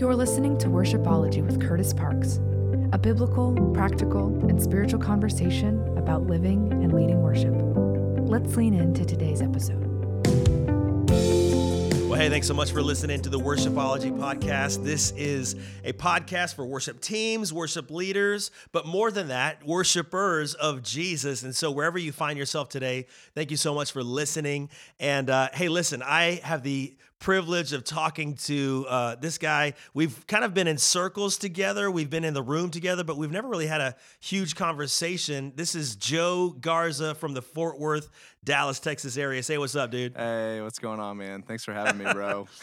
You're listening to Worshipology with Kurtis Parks, a biblical, practical, and spiritual conversation about living and leading worship. Let's lean into today's episode. Well, hey, thanks so much for listening to the Worshipology podcast. This is a podcast for worship teams, worship leaders, but more than that, worshipers of Jesus. And so, wherever you find yourself today, thank you so much for listening. And uh, hey, listen, I have the privilege of talking to uh, this guy. We've kind of been in circles together. We've been in the room together, but we've never really had a huge conversation. This is Joe Garza from the Fort Worth, Dallas, Texas area. Say what's up, dude. Hey, what's going on, man? Thanks for having me, bro.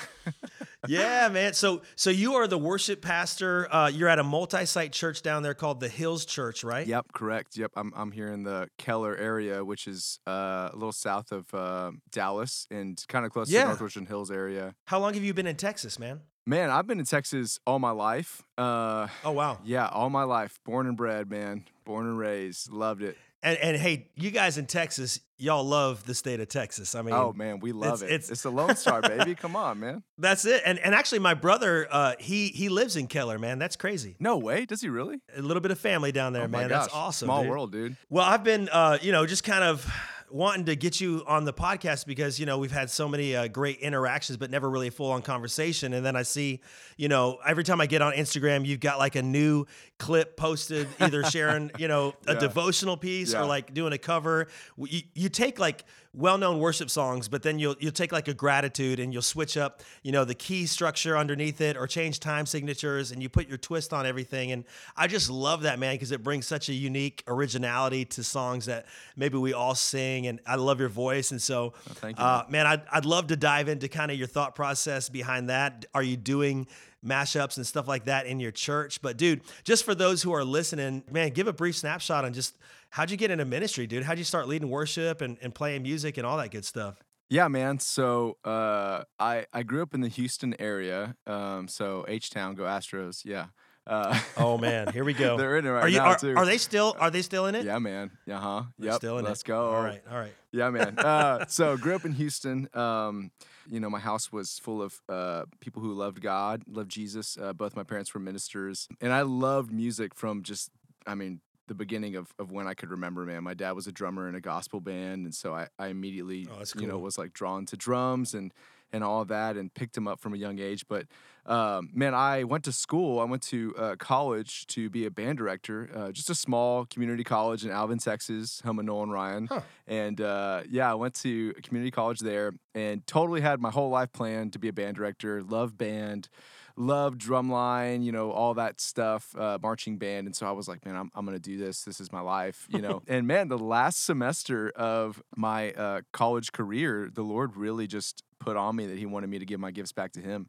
yeah, man. So, so you are the worship pastor. Uh, you're at a multi-site church down there called the Hills Church, right? Yep, correct. Yep, I'm I'm here in the Keller area, which is uh, a little south of uh, Dallas and kind of close Yeah. to North Richland Hills area. How long have you been in Texas, man? Man, I've been in Texas all my life. Uh, Oh, wow. yeah, all my life. Born and bred, man. Born and raised. Loved it. And and hey, you guys in Texas, y'all love the state of Texas. I mean, oh man, we love it's- it. it's- It's, the Lone Star, baby. Come on, man. that's it. And and actually, my brother, uh, he he lives in Keller, man. That's crazy. No way. Does he really? A little bit of family down there, oh man. That's awesome. Small dude. world, dude. Well, I've been, uh, you know, just kind of wanting to get you on the podcast because you know we've had so many uh, great interactions, but never really a full on conversation. And then I see, you know, every time I get on Instagram, you've got like a new clip posted, either sharing, you know, a Yeah. devotional piece or like doing a cover. You, you take like well-known worship songs, but then you'll you'll take like a gratitude and you'll switch up, you know, the key structure underneath it or change time signatures and you put your twist on everything. And I just love that man because it brings such a unique originality to songs that maybe we all sing. And I love your voice. And so, thank you, uh, man, I'd I'd love to dive into kind of your thought process behind that. Are you doing mashups and stuff like that in your church? But dude, just for those who are listening, man, give a brief snapshot on just how'd you get into ministry, dude? How'd you start leading worship and, and playing music and all that good stuff? Yeah, man. So uh, I I grew up in the Houston area. Um, so H Town, go Astros. Yeah. Uh, Oh man, here we go. They're in it right are you now are, too. are they still are they still in it? Yeah, man. Yeah, huh. Yep. still in Let's it. go. All right, all right. Yeah, man. Uh, so grew up in Houston. Um, you know, my house was full of uh, people who loved God, loved Jesus. Uh, both my parents were ministers, and I loved music from just, I mean, the beginning of, of when I could remember. Man, my dad was a drummer in a gospel band, and so I, I immediately, Oh, that's you know, was like drawn to drums and and all that, and picked him up from a young age. But um, man, I went to school. I went to uh, college to be a band director, uh, just a small community college in Alvin, Texas, home of Nolan Ryan. Huh. And uh, yeah, I went to a community college there and totally had my whole life planned to be a band director. Love band, love drumline, you know, all that stuff, uh, marching band. And so I was like, man, I'm, I'm going to do this. This is my life, you know. and man, the last semester of my uh, college career, the Lord really just put on me that He wanted me to give my gifts back to Him.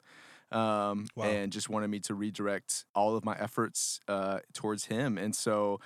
Um, Wow. and just wanted me to redirect all of my efforts uh, towards him. And so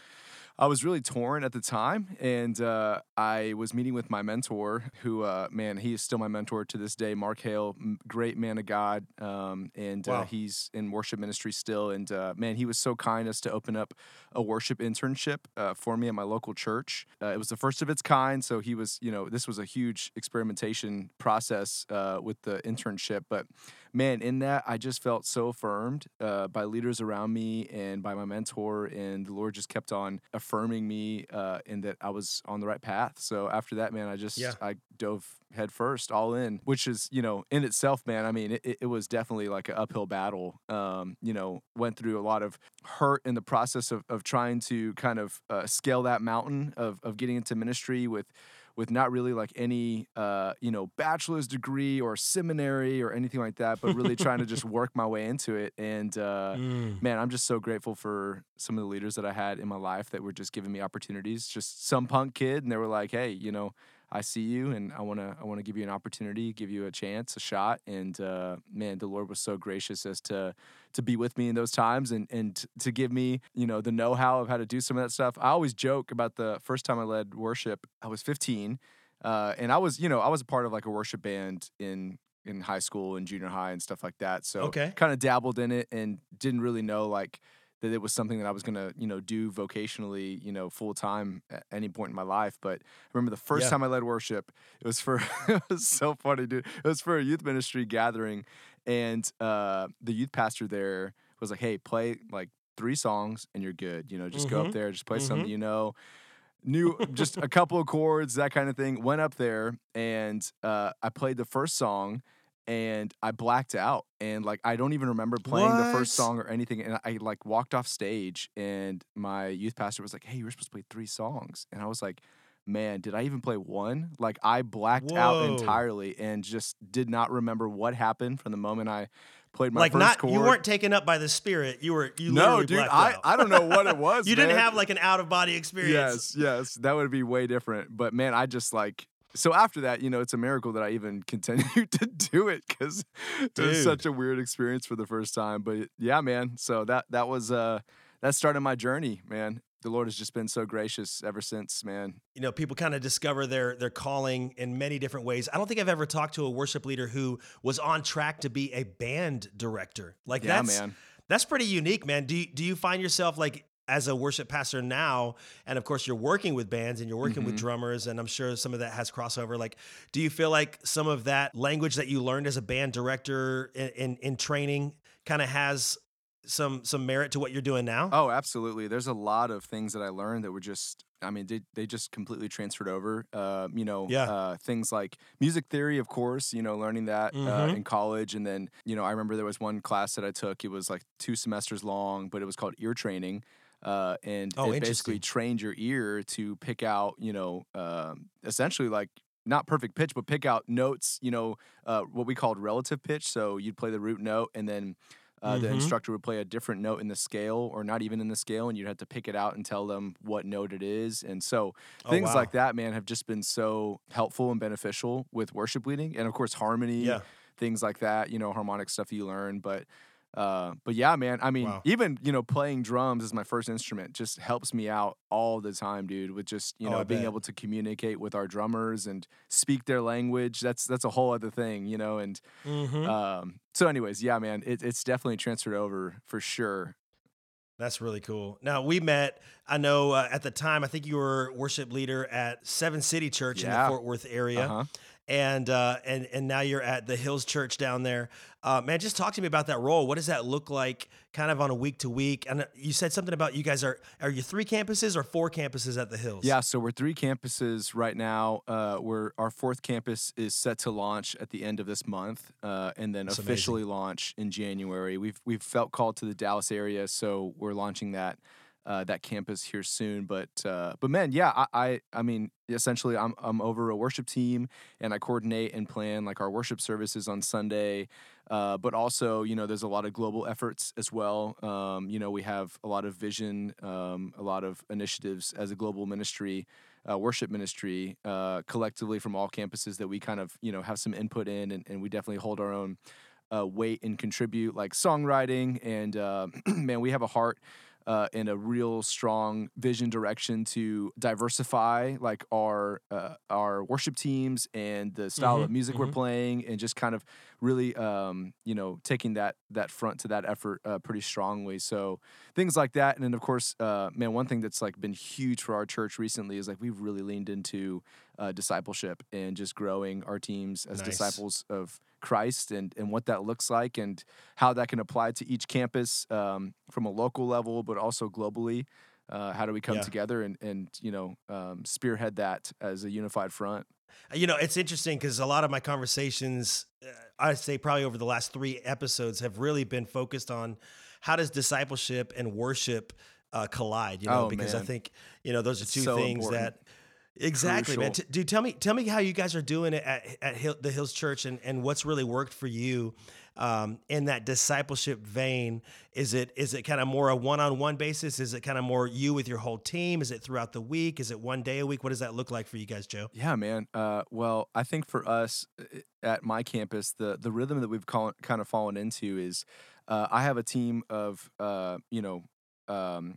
I was really torn at the time, and uh, I was meeting with my mentor, who, uh, man, he is still my mentor to this day, Mark Hale, great man of God, um, and Wow. uh, he's in worship ministry still. And uh, man, he was so kind as to open up a worship internship uh, for me at my local church. Uh, it was the first of its kind, so he was, you know, this was a huge experimentation process uh, with the internship, but man, in that, I just felt so affirmed uh, by leaders around me and by my mentor, and the Lord just kept on affirming me uh, in that I was on the right path. So after that, man, I just Yeah. I dove head first, all in, which is you know in itself, man. I mean, it, it- it was definitely like an uphill battle. Um, you know, went through a lot of hurt in the process of of trying to kind of uh, scale that mountain of of getting into ministry with with not really like any uh, you know bachelor's degree or seminary or anything like that, but really trying to just work my way into it. And uh, Mm. man, I'm just so grateful for some of the leaders that I had in my life that were just giving me opportunities. Just some punk kid, and they were like, "Hey, you know, I see you, and I wanna I wanna give you an opportunity, give you a chance, a shot." And uh, man, the Lord was so gracious as to to be with me in those times and and to give me you know the know how of how to do some of that stuff. I always joke about the first time I led worship. I was 15, uh, and I was you know I was a part of like a worship band in in high school and junior high and stuff like that. So Okay. kind of dabbled in it and didn't really know like that it was something that I was gonna, you know, do vocationally, you know, full time at any point in my life. But I remember the first Yeah. time I led worship, it was for it was so funny, dude. It was for a youth ministry gathering, and uh, the youth pastor there was like, "Hey, play like three songs and you're good. You know, just go Mhm. up there, just play Mhm. something you know." Knew just a couple of chords, that kind of thing. Went up there and uh, I played the first song, and I blacked out, and like I don't even remember playing the first song or anything. And I like walked off stage, and my youth pastor was like, "Hey, you were supposed to play three songs," and I was like. Man, did I even play one? Like I blacked out entirely and just did not remember what happened from the moment I played my like first not chord. you weren't taken up by the spirit. You were you no, dude, I, out. I don't know what it was. you didn't have like an out of body experience. Yes, yes, that would be way different. But man, I just like so after that, you know, it's a miracle that I even continued to do it because it was such a weird experience for the first time. But yeah, man. So that that was uh that started my journey, man. The Lord has just been so gracious ever since, man. you know people kind of discover their their calling in many different ways i don't think i've ever talked to a worship leader who was on track to be a band director like Yeah, that's man. that's pretty unique man do you, do you find yourself like as a worship pastor now and of course you're working with bands and you're working with Mhm. drummers and i'm sure some of that has crossover like do you feel like some of that language that you learned as a band director in in, in training kind of has some some merit to what you're doing now Oh, absolutely. There's a lot of things that I learned that were just, I mean, they, they just completely transferred over. Uh, you know, Yeah. uh, things like music theory, of course, you know, learning that uh, Mhm. in college. And then, you know, I remember there was one class that I took, it was like two semesters long, but it was called ear training. Uh, and Oh, it basically trained your ear to pick out, you know, um, essentially like not perfect pitch, but pick out notes, you know, uh, what we called relative pitch. So you'd play the root note and then uh, the Mhm. instructor would play a different note in the scale or not even in the scale and you'd have to pick it out and tell them what note it is and so Oh, things wow. like that man have just been so helpful and beneficial with worship leading and of course harmony yeah things like that you know harmonic stuff you learn but uh, but yeah, man. I mean, Wow. even you know, playing drums as my first instrument just helps me out all the time, dude. With just you Oh, know I being bet. able to communicate with our drummers and speak their language. That's that's a whole other thing, you know. And Mhm. um, so, anyways, yeah, man, it, it's definitely transferred over for sure. That's really cool. Now we met. I know uh, at the time. I think you were worship leader at Seven City Church in the Fort Worth area, Uh-huh. And uh, and and now you're at the Hills Church down there. Uh, man, just talk to me about that role. What does that look like, kind of on a week to week? And uh, you said something about you guys are are you three campuses or four campuses at the Hills? Yeah, so we're three campuses right now. Uh, we're our fourth campus is set to launch at the end of this month, uh, and then That's amazing. officially launch in January. We've we've felt called to the Dallas area, so we're launching that uh, that campus here soon. But uh, but man, yeah, I, I I mean, essentially, I'm I'm over a worship team, and I coordinate and plan like our worship services on Sunday. Uh, but also, you know, there's a lot of global efforts as well. Um, you know, we have a lot of vision, um, a lot of initiatives as a global ministry, uh, worship ministry, uh, collectively from all campuses that we kind of, you know, have some input in, and, and we definitely hold our own uh, weight and contribute, like songwriting. And uh, man, we have a heart. Uh, and a real strong vision direction to diversify like our uh, our worship teams and the style Mhm, of music we're mhm. playing and just kind of really um, you know taking that that front to that effort uh, pretty strongly so things like that and then of course uh, man one thing that's like been huge for our church recently is like we've really leaned into uh, discipleship and just growing our teams as Nice. disciples of christ and and what that looks like and how that can apply to each campus um, from a local level but also globally uh, how do we come Yeah. together and and you know um, spearhead that as a unified front You know, it's interesting because a lot of my conversations, uh, I'd say probably over the last three episodes, have really been focused on how does discipleship and worship uh, collide. You know, Oh, because I think you know those are It's two so things important. that. Exactly, man. T- dude, tell me, tell me how you guys are doing it at, at Hill, the Hills Church, and, and what's really worked for you um, in that discipleship vein. Is it is it kind of more a one on one basis? Is it kind of more you with your whole team? Is it throughout the week? Is it one day a week? What does that look like for you guys, Joe? Yeah, man. Uh, well, I think for us uh, at my campus, the the rhythm that we've call, kind of fallen into is uh, I have a team of uh, you know um,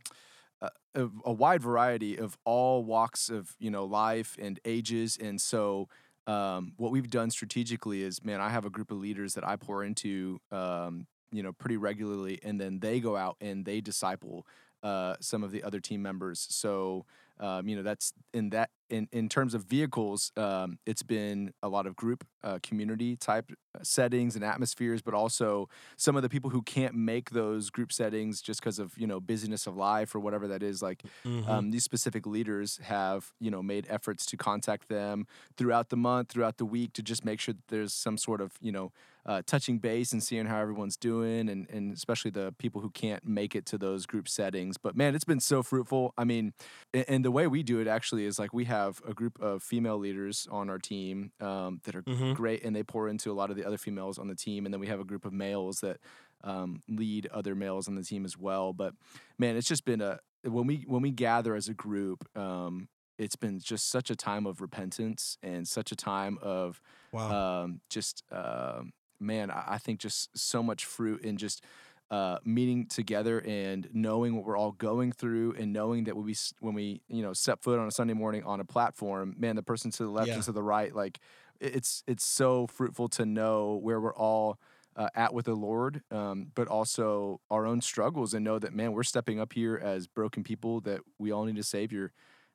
a, a a wide variety of all walks of you know life and ages, and so. Um, what we've done strategically is, man, I have a group of leaders that I pour into, um, you know, pretty regularly, and then they go out and they disciple uh, some of the other team members. So um, you know that's in that in in terms of vehicles, um, it's been a lot of group uh, community type uh, settings and atmospheres, but also some of the people who can't make those group settings just because of you know busyness of life or whatever that is. Like Mhm. um, these specific leaders have you know made efforts to contact them throughout the month, throughout the week, to just make sure that there's some sort of you know uh, touching base and seeing how everyone's doing, and and especially the people who can't make it to those group settings. But man, it's been so fruitful. I mean, a- and the way we do it actually is like we have a group of female leaders on our team um, that are Mhm. great, and they pour into a lot of the other females on the team, and then we have a group of males that um, lead other males on the team as well. But man, it's just been a when we when we gather as a group. Um, it's been just such a time of repentance and such a time of Wow. um, just um man, I, I think just so much fruit and just uh, meeting together and knowing what we're all going through, and knowing that when we when we you know step foot on a Sunday morning on a platform, man, the person to the left Yeah. and to the right, like it's it's so fruitful to know where we're all. Uh, at with the Lord, um, but also our own struggles, and know that man, we're stepping up here as broken people that we all need a Savior.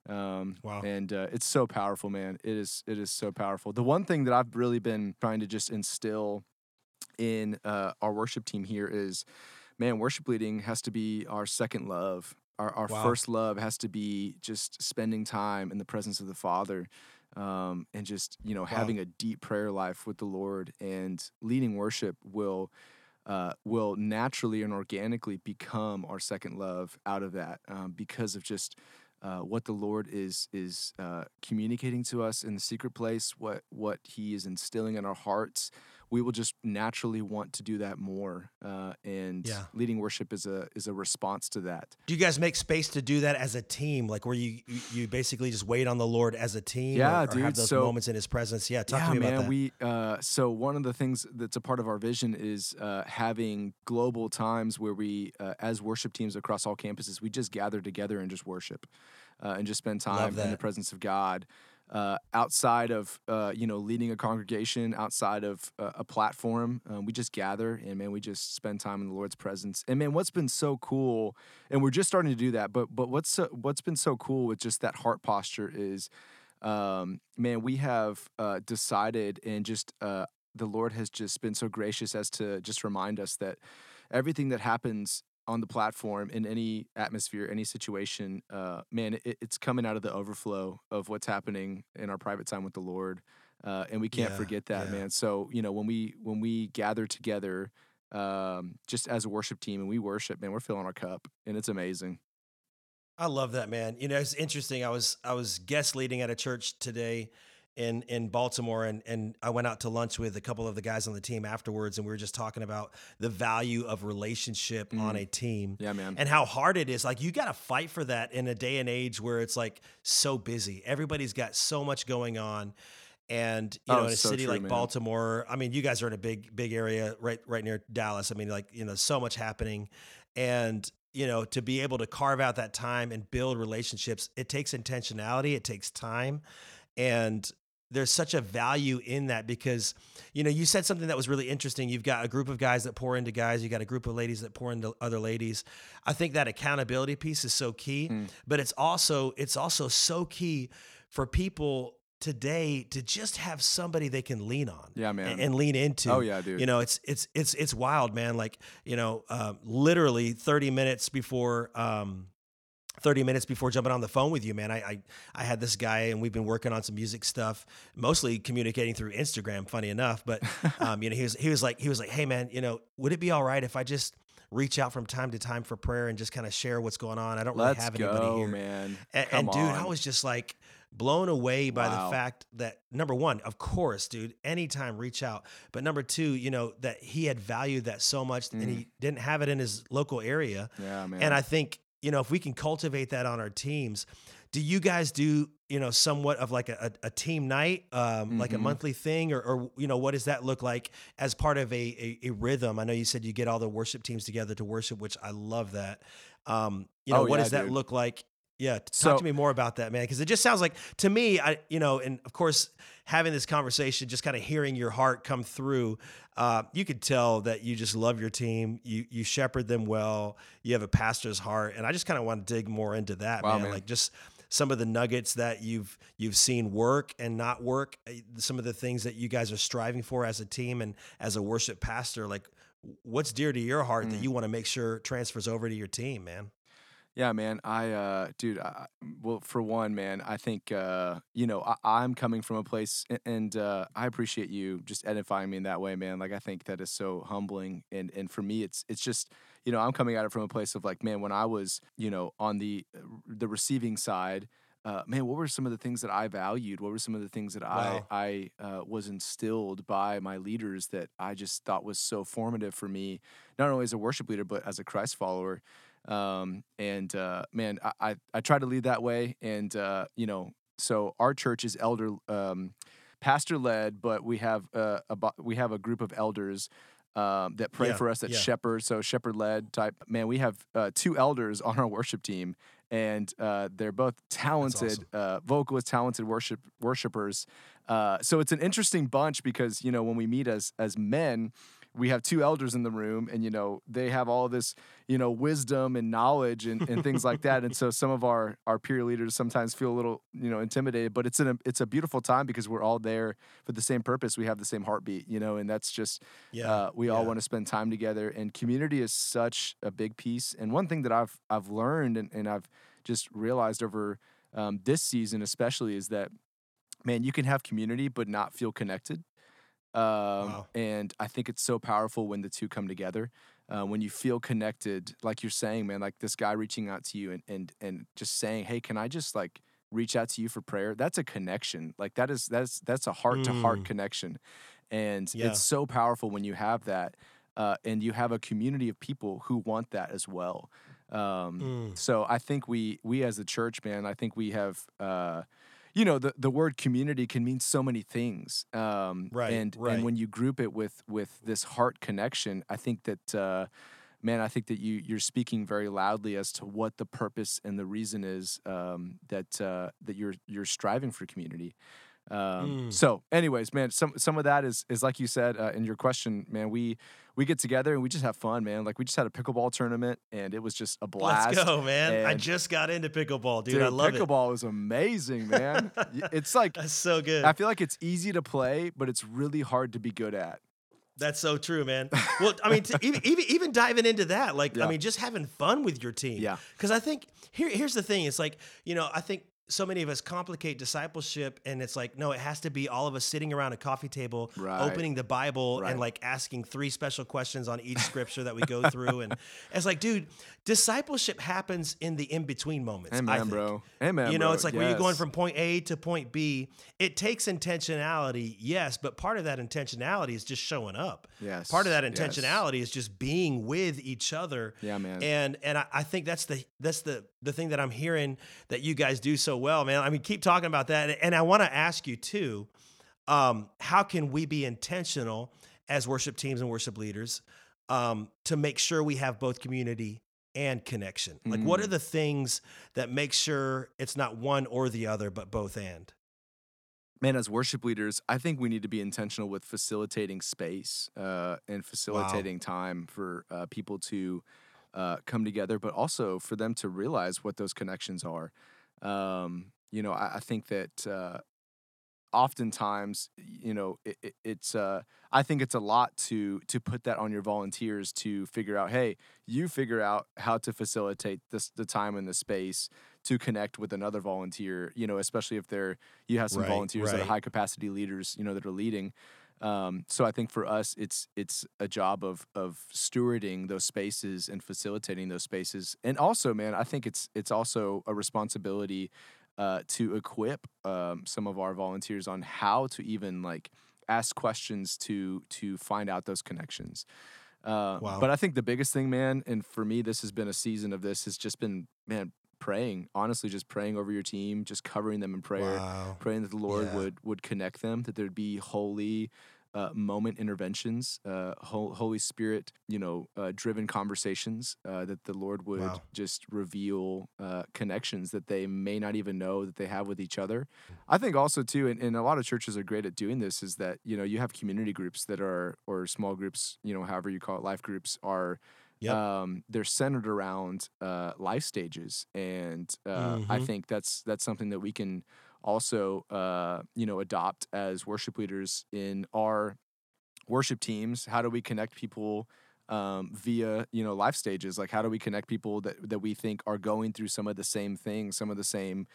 Um, Wow. And uh, it's so powerful, man. It is it is so powerful. The one thing that I've really been trying to just instill in uh, our worship team here is, man, worship leading has to be our second love. Our, our Wow. first love has to be just spending time in the presence of the Father, um, and just you know having a deep prayer life with the Lord. And leading worship will uh, will naturally and organically become our second love out of that um, because of just uh, what the Lord is is uh, communicating to us in the secret place, what what He is instilling in our hearts. We will just naturally want to do that more, uh, and Yeah. leading worship is a is a response to that. Do you guys make space to do that as a team? Like where you you, you basically just wait on the Lord as a team? Yeah, or, or dude, have those so- moments in His presence. Yeah, talk yeah, to me man. about that. We uh, so one of the things that's a part of our vision is uh, having global times where we, uh, as worship teams across all campuses, we just gather together and just worship, uh, and just spend time in the presence of God. Uh, outside of uh, you know leading a congregation, outside of uh, a platform, um, we just gather and man, we just spend time in the Lord's presence. And man, what's been so cool, and we're just starting to do that. But but what's so, what's been so cool with just that heart posture is um, man, we have uh, decided and just uh, the Lord has just been so gracious as to just remind us that everything that happens on the platform in any atmosphere, any situation, uh, man, it, it's coming out of the overflow of what's happening in our private time with the Lord, uh, and we can't Yeah, forget that, yeah. man. So you know, when we when we gather together, um, just as a worship team, and we worship, man, we're filling our cup, and it's amazing. I love that, man. You know, it's interesting. I was I was guest leading at a church today in in Baltimore, and and I went out to lunch with a couple of the guys on the team afterwards, and we were just talking about the value of relationship on mm-hmm. a team. Yeah, man. And how hard it is. Like you got to fight for that in a day and age where it's like so busy. Everybody's got so much going on. And you oh, know, Oh, in a so city true, like man. Baltimore, I mean, you guys are in a big, big area right, right near Dallas. I mean, like you know, so much happening, and you know, to be able to carve out that time and build relationships, it takes intentionality, it takes time, and there's such a value in that because you know you said something that was really interesting you've got a group of guys that pour into guys you got a group of ladies that pour into other ladies i think that accountability piece is so key Mm. but it's also it's also so key for people today to just have somebody they can lean on Yeah, man. and, and lean into Oh, yeah, dude. you know it's it's it's it's wild man like you know um, literally 30 minutes before um 30 minutes before jumping on the phone with you, man, I, I I had this guy and we've been working on some music stuff, mostly communicating through Instagram. Funny enough, but um, you know, he was he was like he was like, hey man, you know, would it be all right if I just reach out from time to time for prayer and just kind of share what's going on? I don't really Let's have anybody go, here, man. and, and dude, I was just like blown away by Wow. the fact that number one, of course, dude, anytime reach out. But number two, you know, that he had valued that so much and he didn't have it in his local area. Yeah, man. And I think, you know, if we can cultivate that on our teams, do you guys do, you know, somewhat of like a, a, team night, um, like a Mhm. monthly thing, or, or, you know, what does that look like as part of a, a, a rhythm? I know you said you get all the worship teams together to worship, which I love that. Um, you know, Oh, what yeah, does that dude. look like? Yeah, talk So- to me more about that, man, because it just sounds like to me, I, you know, and of course, having this conversation, just kind of hearing your heart come through, uh, you could tell that you just love your team. You you shepherd them well. You have a pastor's heart, and I just kind of want to dig more into that, Wow, man. man. Like just some of the nuggets that you've you've seen work and not work, uh, some of the things that you guys are striving for as a team and as a worship pastor. Like, what's dear to your heart mm. that you want to make sure transfers over to your team, man? Yeah, man. I, uh, dude, I, well, for one, man, I think, uh, you know, I, am coming from a place, and uh, I appreciate you just edifying me in that way, man. Like, I think that is so humbling, and and for me, it's it's just, you know, I'm coming at it from a place of like, man, when I was, you know, on the uh, the receiving side, uh, man, what were some of the things that I valued? What were some of the things that wow. I I uh, was instilled by my leaders that I just thought was so formative for me, not only as a worship leader but as a Christ follower. Um, and uh, man, I, I, I try to lead that way. And uh, you know, so our church is elder um, pastor led, but we have uh, a we have a group of elders um, that pray yeah, for us at yeah. shepherd. So shepherd led type. Man, we have uh, two elders on our worship team, and uh, they're both talented awesome. uh, vocalists, talented worship worshipers. Uh, so it's an interesting bunch because you know when we meet as as men, we have two elders in the room and you know they have all this you know wisdom and knowledge and, and things like that. And so some of our our peer leaders sometimes feel a little you know intimidated but it's an it's a beautiful time because we're all there for the same purpose. We have the same heartbeat you know and that's just yeah uh, we yeah. all want to spend time together. And community is such a big piece. And one thing that i've i've learned and, and i've just realized over um, this season especially is that man you can have community but not feel connected um, wow. And I think it's so powerful when the two come together. Uh, when you feel connected, like you're saying, man, like this guy reaching out to you and and and just saying, "Hey, can I just like reach out to you for prayer?" That's a connection. Like that is that's that's a heart to heart connection, and yeah. it's so powerful when you have that, uh, and you have a community of people who want that as well. Um, mm. So I think we we as a church, man, I think we have. Uh, you know the, the word community can mean so many things um, right and right. and when you group it with with this heart connection i think that uh, man i think that you you're speaking very loudly as to what the purpose and the reason is um, that uh, that you're you're striving for community um, mm. So, anyways, man, some some of that is is like you said uh, in your question, man. We we get together and we just have fun, man. Like we just had a pickleball tournament and it was just a blast. Let's go, man! And I just got into pickleball, dude. dude I love pickleball it. Pickleball is amazing, man. it's like That's so good. I feel like it's easy to play, but it's really hard to be good at. That's so true, man. Well, I mean, even, even even diving into that, like, yeah. I mean, just having fun with your team. Yeah. Because I think here here's the thing. It's like you know, I think so many of us complicate discipleship and it's like no it has to be all of us sitting around a coffee table right. opening the bible right. and like asking three special questions on each scripture that we go through and it's like dude discipleship happens in the in-between moments amen I think. bro amen you know it's like yes. when you're going from point a to point b it takes intentionality yes but part of that intentionality is just showing up yes part of that intentionality yes. is just being with each other yeah man and and I, I think that's the that's the the thing that i'm hearing that you guys do so well, man. I mean, keep talking about that. And I want to ask you too, um, how can we be intentional as worship teams and worship leaders um, to make sure we have both community and connection? Like, mm. what are mm. the things that make sure it's not one or the other, but both and? Man, as worship leaders, I think we need to be intentional with facilitating space uh, and facilitating wow. time for uh, people to uh, come together, but also for them to realize what those connections are. Um, you know, I, I think that uh, oftentimes, you know, it, it, it's uh, I think it's a lot to to put that on your volunteers to figure out. Hey, you figure out how to facilitate this the time and the space to connect with another volunteer. You know, especially if they're you have some right, volunteers right. that are high capacity leaders. You know, that are leading. Um, so I think for us, it's it's a job of of stewarding those spaces and facilitating those spaces, and also, man, I think it's it's also a responsibility uh, to equip um, some of our volunteers on how to even like ask questions to to find out those connections. Uh, wow. But I think the biggest thing, man, and for me, this has been a season of this has just been, man, praying honestly just praying over your team just covering them in prayer wow. praying that the lord yeah. would would connect them that there'd be holy uh, moment interventions, uh, Holy Spirit, you know, uh, driven conversations uh, that the Lord would wow. just reveal uh, connections that they may not even know that they have with each other. I think also too, and, and, a lot of churches are great at doing this, is that you know you have community groups that are or small groups, you know, however you call it, life groups are Yep. um, they're centered around uh, life stages, and uh, I Mhm. think that's that's something that we can also uh, you know adopt as worship leaders in our worship teams. How do we connect people? Um, via you know life stages like how do we connect people that, that we think are going through some of the same things some of the same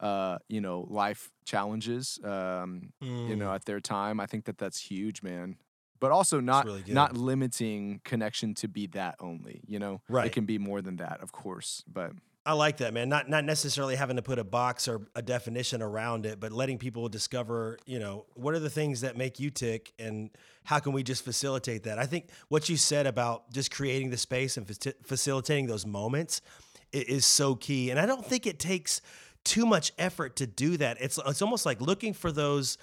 uh, you know life challenges um, you know Mm. at their time i think that that's huge man but also not really not limiting connection to be that only you know Right. it can be more than that of course but I like that, man. Not not necessarily having to put a box or a definition around it, but letting people discover, you know, what are the things that make you tick and how can we just facilitate that? I think what you said about just creating the space and faci- facilitating those moments is so key. And I don't think it takes too much effort to do that. It's it's almost like looking for those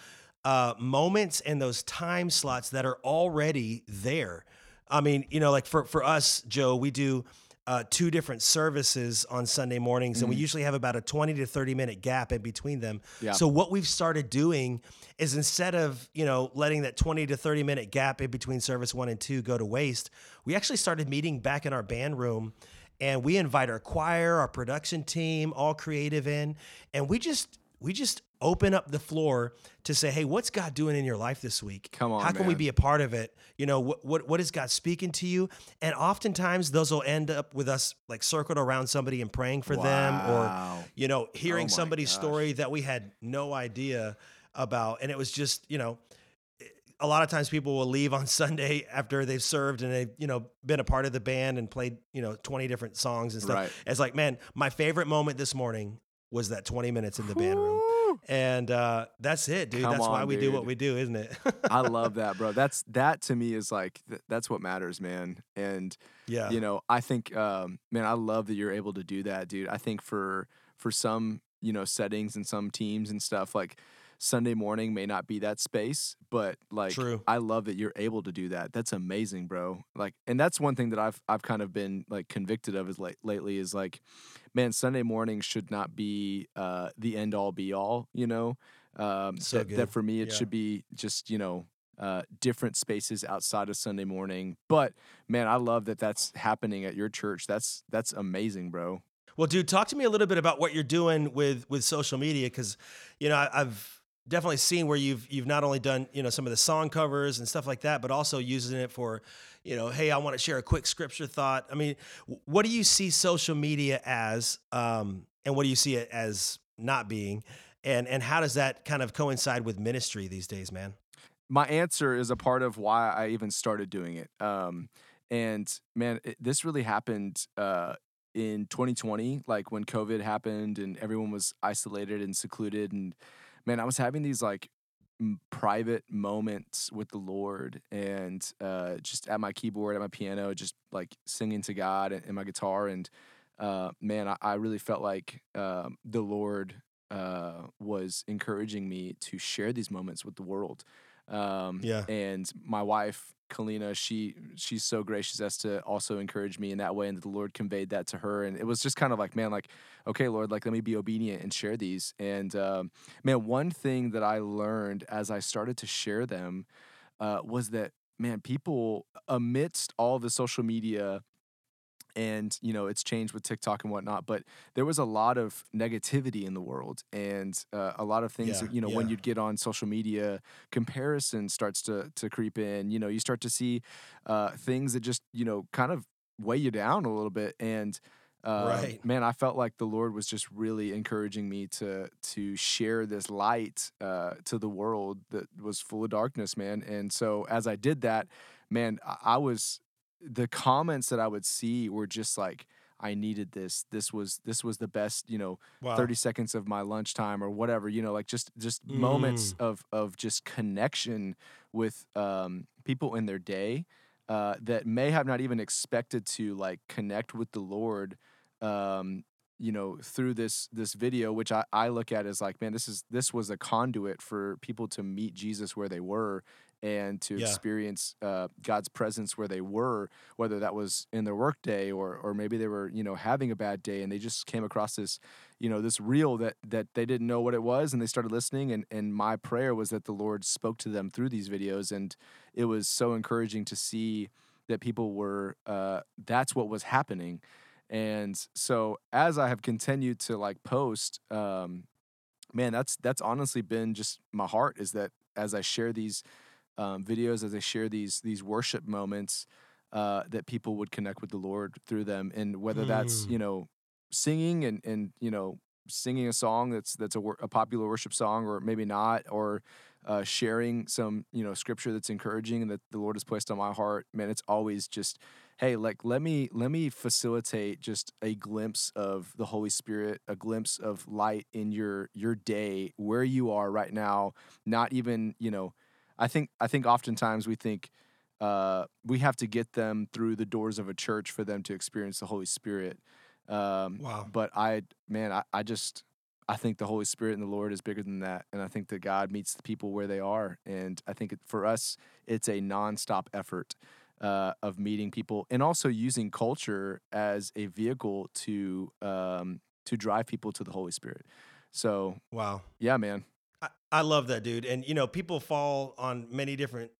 uh, moments and those time slots that are already there. I mean, you know, like for for us, Joe, we do uh, two different services on Sunday mornings, and we usually have about a 20 to 30 minute gap in between them. Yeah. So what we've started doing is instead of, you know, letting that 20 to 30 minute gap in between service one and two go to waste, we actually started meeting back in our band room and we invite our choir, our production team, all creative in, and we just we just open up the floor to say, "Hey, what's God doing in your life this week? Come on, how can we be a part of it? You know, what what what is God speaking to you?" And oftentimes those will end up with us like circled around somebody and praying for them, or you know, hearing Oh somebody's gosh. story that we had no idea about, and it was just you know. A lot of times people will leave on Sunday after they've served and they've, you know, been a part of the band and played, you know, 20 different songs and stuff. Right. It's like, man, my favorite moment this morning was that 20 minutes in the band room. And uh, that's it, dude. Come that's why on, we do what we do, isn't it? i love that bro that's that to me is like th- that's what matters man and yeah. you know i think um man i love that you're able to do that dude i think for for some you know settings and some teams and stuff like sunday morning may not be that space but like True. i love that you're able to do that that's amazing bro like and that's one thing that i've i've kind of been like convicted of is like lately is like man sunday morning should not be uh the end all be all you know um So that, that for me it Yeah. should be just you know uh, different spaces outside of Sunday morning. But man, I love that that's happening at your church. That's that's amazing, bro. Well, dude, talk to me a little bit about what you're doing with with social media because, you know, I, I've definitely seen where you've you've not only done you know some of the song covers and stuff like that, but also using it for, you know, hey, I want to share a quick scripture thought. I mean, what do you see social media as, um, and what do you see it as not being, and and how does that kind of coincide with ministry these days, man? My answer is a part of why I even started doing it. Um, and man, it, this really happened uh, in 2020, like when COVID happened and everyone was isolated and secluded. And man, I was having these like private moments with the Lord and uh, just at my keyboard, at my piano, just like singing to God and, and my guitar. And uh, man, I, I really felt like um, the Lord uh, was encouraging me to share these moments with the world. Um, Yeah. And my wife, Kalina, she she's so gracious as to also encourage me in that way, and the Lord conveyed that to her. And it was just kind of like, man, like, okay, Lord, like let me be obedient and share these. And um, man, one thing that I learned as I started to share them uh, was that man, people amidst all the social media and you know it's changed with tiktok and whatnot but there was a lot of negativity in the world and uh, a lot of things Yeah, that, you know when you'd get on social media comparison starts to to creep in you know you start to see uh, things that just you know kind of weigh you down a little bit and uh, Right. man i felt like the lord was just really encouraging me to to share this light uh, to the world that was full of darkness man and so as i did that man I was the comments that I would see were just like, I needed this. This was this was the best, you know, Wow. 30 seconds of my lunchtime or whatever, you know, like just just moments Mm. of of just connection with um, people in their day uh, that may have not even expected to like connect with the Lord. Um, you know through this this video which I, I look at as like man this is this was a conduit for people to meet jesus where they were and to Yeah. experience uh, god's presence where they were whether that was in their workday or or maybe they were you know having a bad day and they just came across this you know this reel that that they didn't know what it was and they started listening and and my prayer was that the lord spoke to them through these videos and it was so encouraging to see that people were uh, that's what was happening and so as i have continued to like post um, man that's that's honestly been just my heart is that as i share these um, videos as i share these these worship moments uh, that people would connect with the lord through them and whether that's Mm. you know singing and and you know singing a song that's that's a, a popular worship song or maybe not or uh, sharing some you know scripture that's encouraging and that the lord has placed on my heart man it's always just hey like let me let me facilitate just a glimpse of the holy spirit a glimpse of light in your your day where you are right now not even you know i think i think oftentimes we think uh, we have to get them through the doors of a church for them to experience the holy spirit um, Wow. but i man I, I just I think the Holy Spirit and the Lord is bigger than that. And I think that God meets the people where they are. And I think it, for us, it's a nonstop effort uh, of meeting people and also using culture as a vehicle to um, to drive people to the Holy Spirit. So Wow. yeah, man. I, I love that, dude. And you know, people fall on many different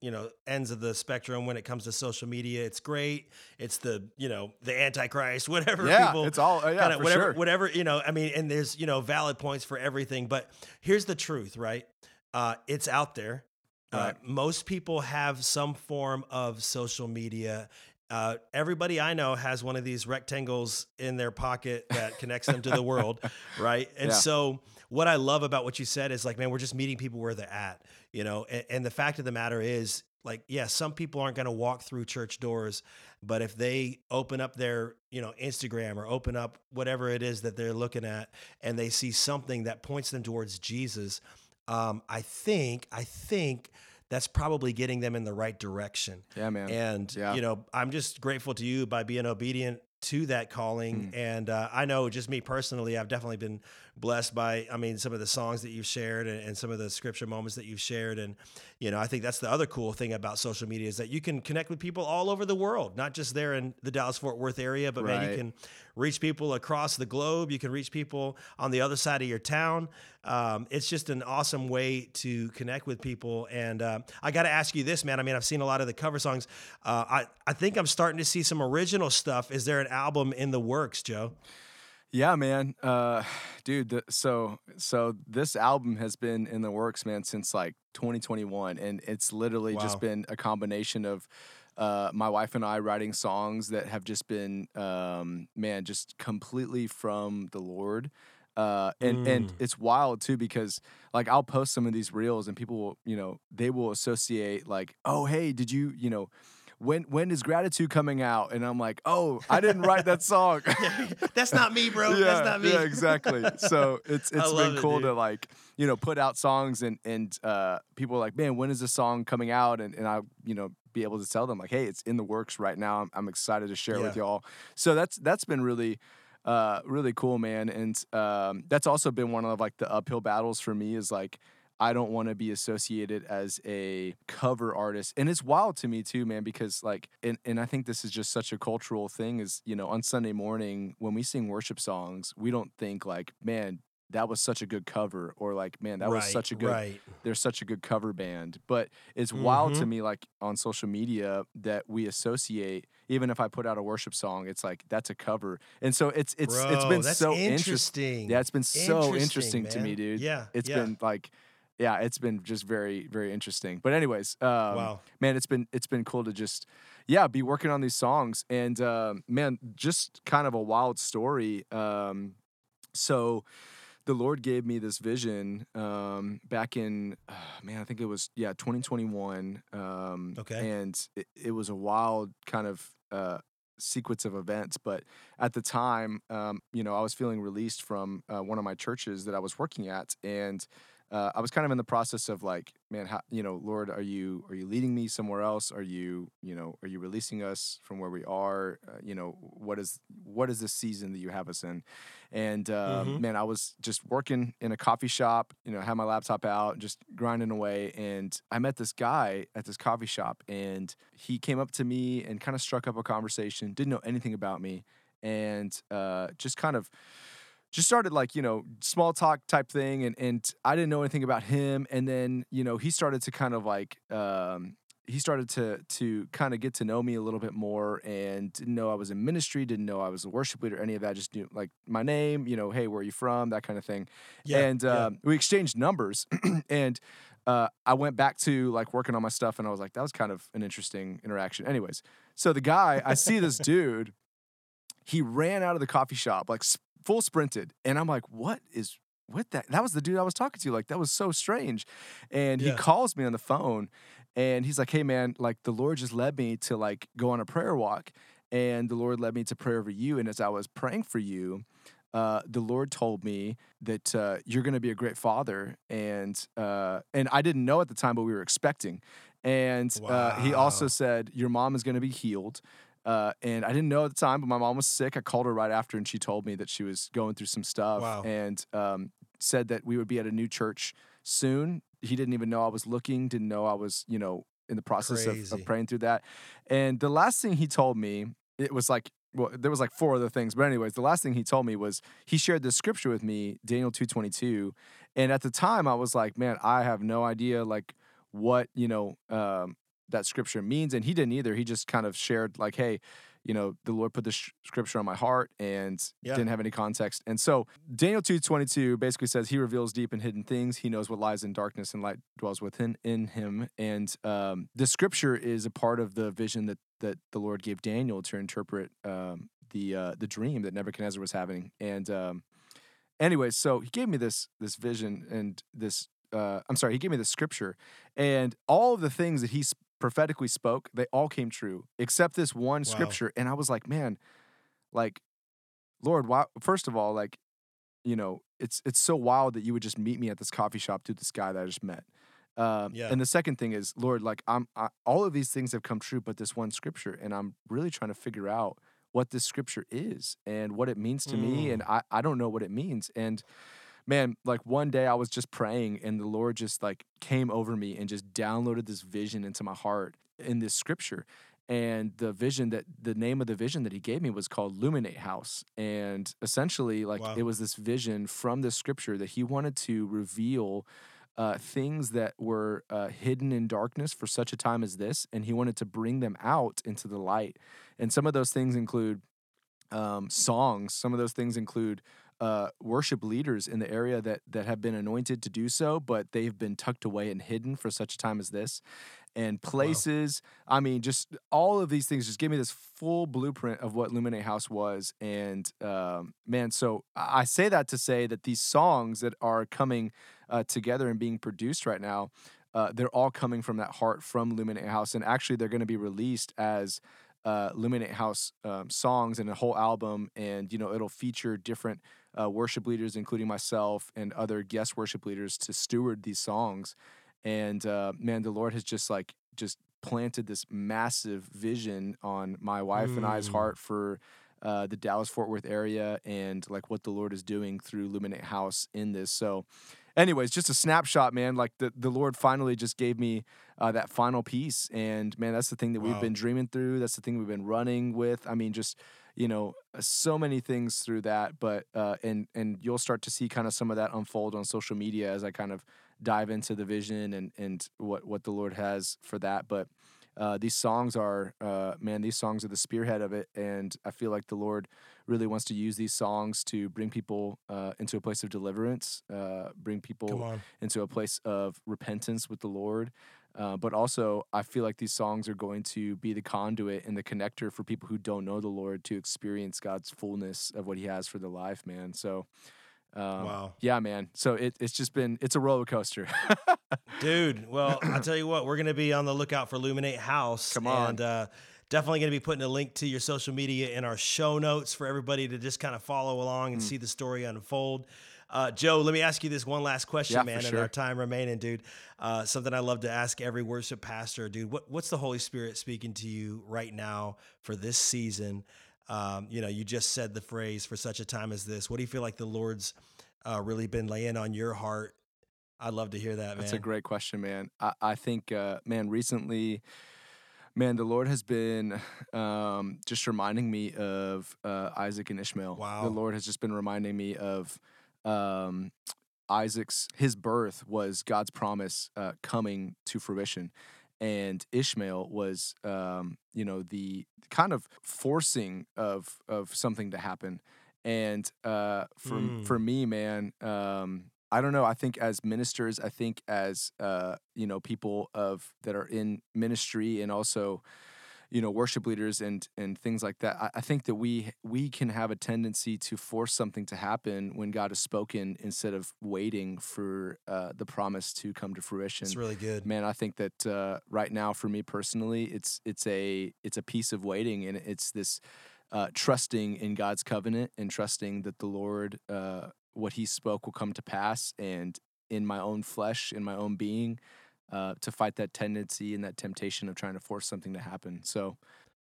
you know ends of the spectrum when it comes to social media. It's great. It's the you know the antichrist, whatever. yeah, people it's all uh, yeah, kinda for whatever, sure. whatever you know. I mean, and there's you know valid points for everything. But here's the truth, right? Uh, it's out there. Uh, most people have some form of social media. Uh, everybody I know has one of these rectangles in their pocket that connects them to the world, right? And Yeah. so, what I love about what you said is like, man, we're just meeting people where they're at, you know. And, and the fact of the matter is, like, yeah, some people aren't going to walk through church doors, but if they open up their, you know, Instagram or open up whatever it is that they're looking at, and they see something that points them towards Jesus, um, I think, I think that's probably getting them in the right direction. yeah, man. And Yeah. you know, I'm just grateful to you by being obedient to that calling. Mm. And uh, I know, just me personally, I've definitely been blessed by. I mean, some of the songs that you've shared and, and some of the scripture moments that you've shared. And you know, I think that's the other cool thing about social media is that you can connect with people all over the world, not just there in the Dallas Fort Worth area, but man, you can reach people across the globe. You can reach people on the other side of your town. Um, it's just an awesome way to connect with people. And uh, I got to ask you this, man. I mean, I've seen a lot of the cover songs. Uh, I I think I'm starting to see some original stuff. Is there an album in the works, Joe? Yeah, man. Uh, dude, the, so so this album has been in the works, man, since like 2021, and it's literally Wow. just been a combination of uh, my wife and I writing songs that have just been, um, man, just completely from the Lord. Uh, and and Mm. it's wild too because like I'll post some of these reels and people will you know they will associate like oh hey did you you know when when is gratitude coming out and I'm like oh I didn't write that song That's not me, bro. Yeah, That's not me. yeah, exactly. So it's it's been cool dude. to like you know put out songs and and uh, people are like, man, when is this song coming out? And and I you know be able to tell them like, hey, it's in the works right now. I'm, I'm excited to share it with y'all. So that's that's been really. Uh, really cool, man, and um, that's also been one of like the uphill battles for me. Is like I don't want to be associated as a cover artist. And it's wild to me too, man, because like and, and I think this is just such a cultural thing is, you know, on Sunday morning when we sing worship songs, we don't think like, man, that was such a good cover or like, man, that was such a good right. they're such a good cover band. But it's wild to Mhm. me like on social media that we associate even if I put out a worship song, it's like that's a cover. And so it's it's it's been so interesting. interesting. Yeah, it's been so Interesting, interesting to me, dude. Yeah, It's yeah. been like yeah, it's been just very, very interesting. But anyways, um, Wow. man, it's been it's been cool to just yeah be working on these songs and um, man, just kind of a wild story. Um, so the Lord gave me this vision um, back in uh, man, I think it was yeah 2021. Um, Okay. and it, it was a wild kind of uh, sequence of events. But at the time, um, you know, I was feeling released from uh, one of my churches that I was working at, and uh, I was kind of in the process of like, man, how, you know, Lord, are you are you leading me somewhere else? Are you, you know, are you releasing us from where we are? Uh, you know, what is what is this season that you have us in? And um, Mhm. man, I was just working in a coffee shop, you know, had my laptop out, just grinding away, and I met this guy at this coffee shop, and he came up to me and kind of struck up a conversation. Didn't know anything about me, and uh, just kind of just started like you know small talk type thing and and I didn't know anything about him and then you know he started to kind of like um he started to to kind of get to know me a little bit more and didn't know I was in ministry, didn't know I was a worship leader, any of that. Just knew like my name, you know, hey, where are you from, that kind of thing. Yeah, and yeah. um, we exchanged numbers, and uh, I went back to like working on my stuff, and I was like, that was kind of an interesting interaction. Anyways, so the guy, I see this dude, he ran out of the coffee shop like full sprinted, and I'm like, what is what that? That was the dude I was talking to. Like that was so strange, and Yeah. he calls me on the phone, and he's like, hey man, like the Lord just led me to like go on a prayer walk, and the Lord led me to pray over you, and as I was praying for you. Uh, the Lord told me that uh, you're going to be a great father, and uh, and I didn't know at the time, but we were expecting. And uh, he also Wow. said your mom is going to be healed. Uh, and I didn't know at the time, but my mom was sick. I called her right after, and she told me that she was going through some stuff, Wow. and um, said that we would be at a new church soon. He didn't even know I was looking, didn't know I was, you know, in the process of, of praying through that. And the last thing he told me, it was like, well, there was like four other things, but anyways, the last thing he told me was he shared this scripture with me, Daniel two twenty two, and at the time I was like, man, I have no idea like what you know um, that scripture means, and he didn't either. He just kind of shared like, hey, you know, the Lord put this scripture on my heart, and Yeah. didn't have any context. And so Daniel two twenty two basically says he reveals deep and hidden things. He knows what lies in darkness, and light dwells within in him. And um, the scripture is a part of the vision that that the Lord gave Daniel to interpret um, the uh, the dream that Nebuchadnezzar was having. And um, anyways, so he gave me this this vision and this. Uh, I'm sorry, he gave me the scripture, and all of the things that he prophetically spoke, they all came true, except this one Wow. scripture. And I was like, man, like, Lord, why? First of all, like, you know, it's it's so wild that you would just meet me at this coffee shop to this guy that I just met. Um, Yeah. And the second thing is, Lord, like I'm, I, all of these things have come true, but this one scripture, and I'm really trying to figure out what this scripture is and what it means to me, and I, I don't know what it means. And man, like one day I was just praying, and the Lord just like came over me and just downloaded this vision into my heart in this scripture. And the vision that the name of the vision that he gave me was called Luminate House. And essentially, like Wow. it was this vision from the scripture that he wanted to reveal uh, things that were uh, hidden in darkness for such a time as this, and he wanted to bring them out into the light. And some of those things include um, songs. Some of those things include uh, worship leaders in the area that that have been anointed to do so, but they've been tucked away and hidden for such a time as this. And places, I mean, just all of these things just give me this full blueprint of what Luminate House was. And um, man, so I I say that to say that these songs that are coming uh, together and being produced right now, uh, they're all coming from that heart from Luminate House. And actually, they're going to be released as uh, Luminate House um, songs and a whole album, and you know it'll feature different uh, worship leaders, including myself and other guest worship leaders, to steward these songs. And uh, man, the Lord has just like just planted this massive vision on my wife and I's Mm. heart for uh, the Dallas Fort Worth area and like what the Lord is doing through Luminate House in this. So, anyways, just a snapshot, man. Like the, the Lord finally just gave me uh, that final piece. And man, that's the thing that we've been dreaming through. That's the thing we've been running with. I mean, just, you know, uh, so many things through that. But, uh, and, and you'll start to see kind of some of that unfold on social media as I kind of dive into the vision and, and what, what the Lord has for that. But, uh, these songs are, uh, man, these songs are the spearhead of it. And I feel like the Lord really wants to use these songs to bring people uh, into a place of deliverance, uh, bring people into a place of repentance with the Lord. Uh, but also, I feel like these songs are going to be the conduit and the connector for people who don't know the Lord to experience God's fullness of what He has for their life, man. So, um, Wow. yeah, man. So it, it's just been it's a roller coaster. Dude, well, I'll tell you what, we're going to be on the lookout for Illuminate House. Come on. And uh, definitely going to be putting a link to your social media in our show notes for everybody to just kind of follow along Mm. and see the story unfold. Uh, Joe, let me ask you this one last question, Yeah, man, in sure. our time remaining, dude. Uh, something I love to ask every worship pastor, dude. What, what's the Holy Spirit speaking to you right now for this season? Um, you know, you just said the phrase for such a time as this. What do you feel like the Lord's uh, really been laying on your heart? I'd love to hear that, man. That's a great question, man. I, I think, uh, man, recently, man, the Lord has been um, just reminding me of uh, Isaac and Ishmael. Wow. The Lord has just been reminding me of um, Isaac's, his birth was God's promise uh, coming to fruition. and Ishmael was, um, you know, the kind of forcing of of something to happen. And uh, for Mm. for me, man, um, I don't know. I think as ministers, I think as uh, you know, people of that are in ministry and also, you know, worship leaders and and things like that. I, I think that we we can have a tendency to force something to happen when God has spoken instead of waiting for uh, the promise to come to fruition It's really good. man i think that uh, right now for me personally it's it's a it's a piece of waiting and it's this uh, trusting in god's covenant and trusting that the lord uh, what he spoke will come to pass and in my own flesh in my own being uh, to fight that tendency and that temptation of trying to force something to happen so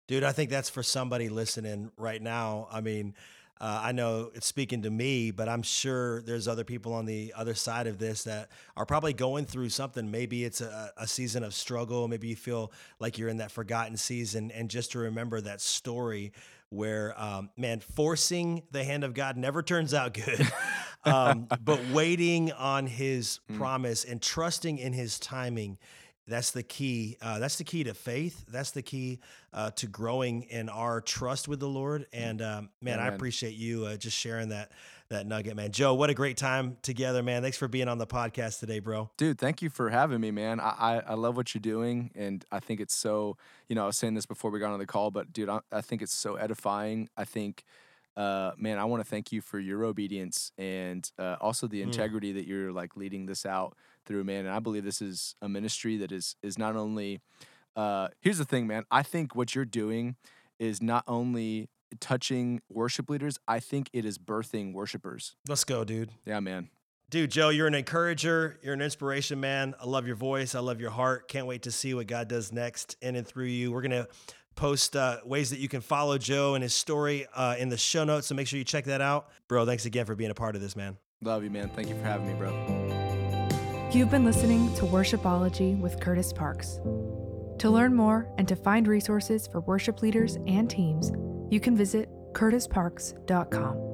Dude, I think that's for somebody listening right now. I mean, uh, I know it's speaking to me, but I'm sure there's other people on the other side of this that are probably going through something. Maybe it's a, a season of struggle. Maybe you feel like you're in that forgotten season. And just to remember that story where, um, man, forcing the hand of God never turns out good. um, but waiting on his promise and trusting in his timing that's the key. Uh, that's the key to faith. That's the key uh, to growing in our trust with the Lord. And um, man, I appreciate you uh, just sharing that that nugget, man. Joe, what a great time together, man. Thanks for being on the podcast today, bro. Dude, thank you for having me, man. I, I, I love what you're doing. And I think it's so, you know, I was saying this before we got on the call, but dude, I, I think it's so edifying. I think, uh, man, I want to thank you for your obedience and uh, also the Mm. integrity that you're like leading this out through, man. And I believe this is a ministry that is, is not only, uh, here's the thing, man. I think what you're doing is not only touching worship leaders, I think it is birthing worshipers. Let's go, dude. Yeah, man. Dude, Joe, you're an encourager. You're an inspiration, man. I love your voice. I love your heart. Can't wait to see what God does next in and through you. We're going to post uh, ways that you can follow Joe and his story uh, in the show notes. So make sure you check that out. Bro, thanks again for being a part of this, man. Love you, man. Thank you for having me, bro. You've been listening to Worshipology with Kurtis Parks. To learn more and to find resources for worship leaders and teams, you can visit kurtisparks.com.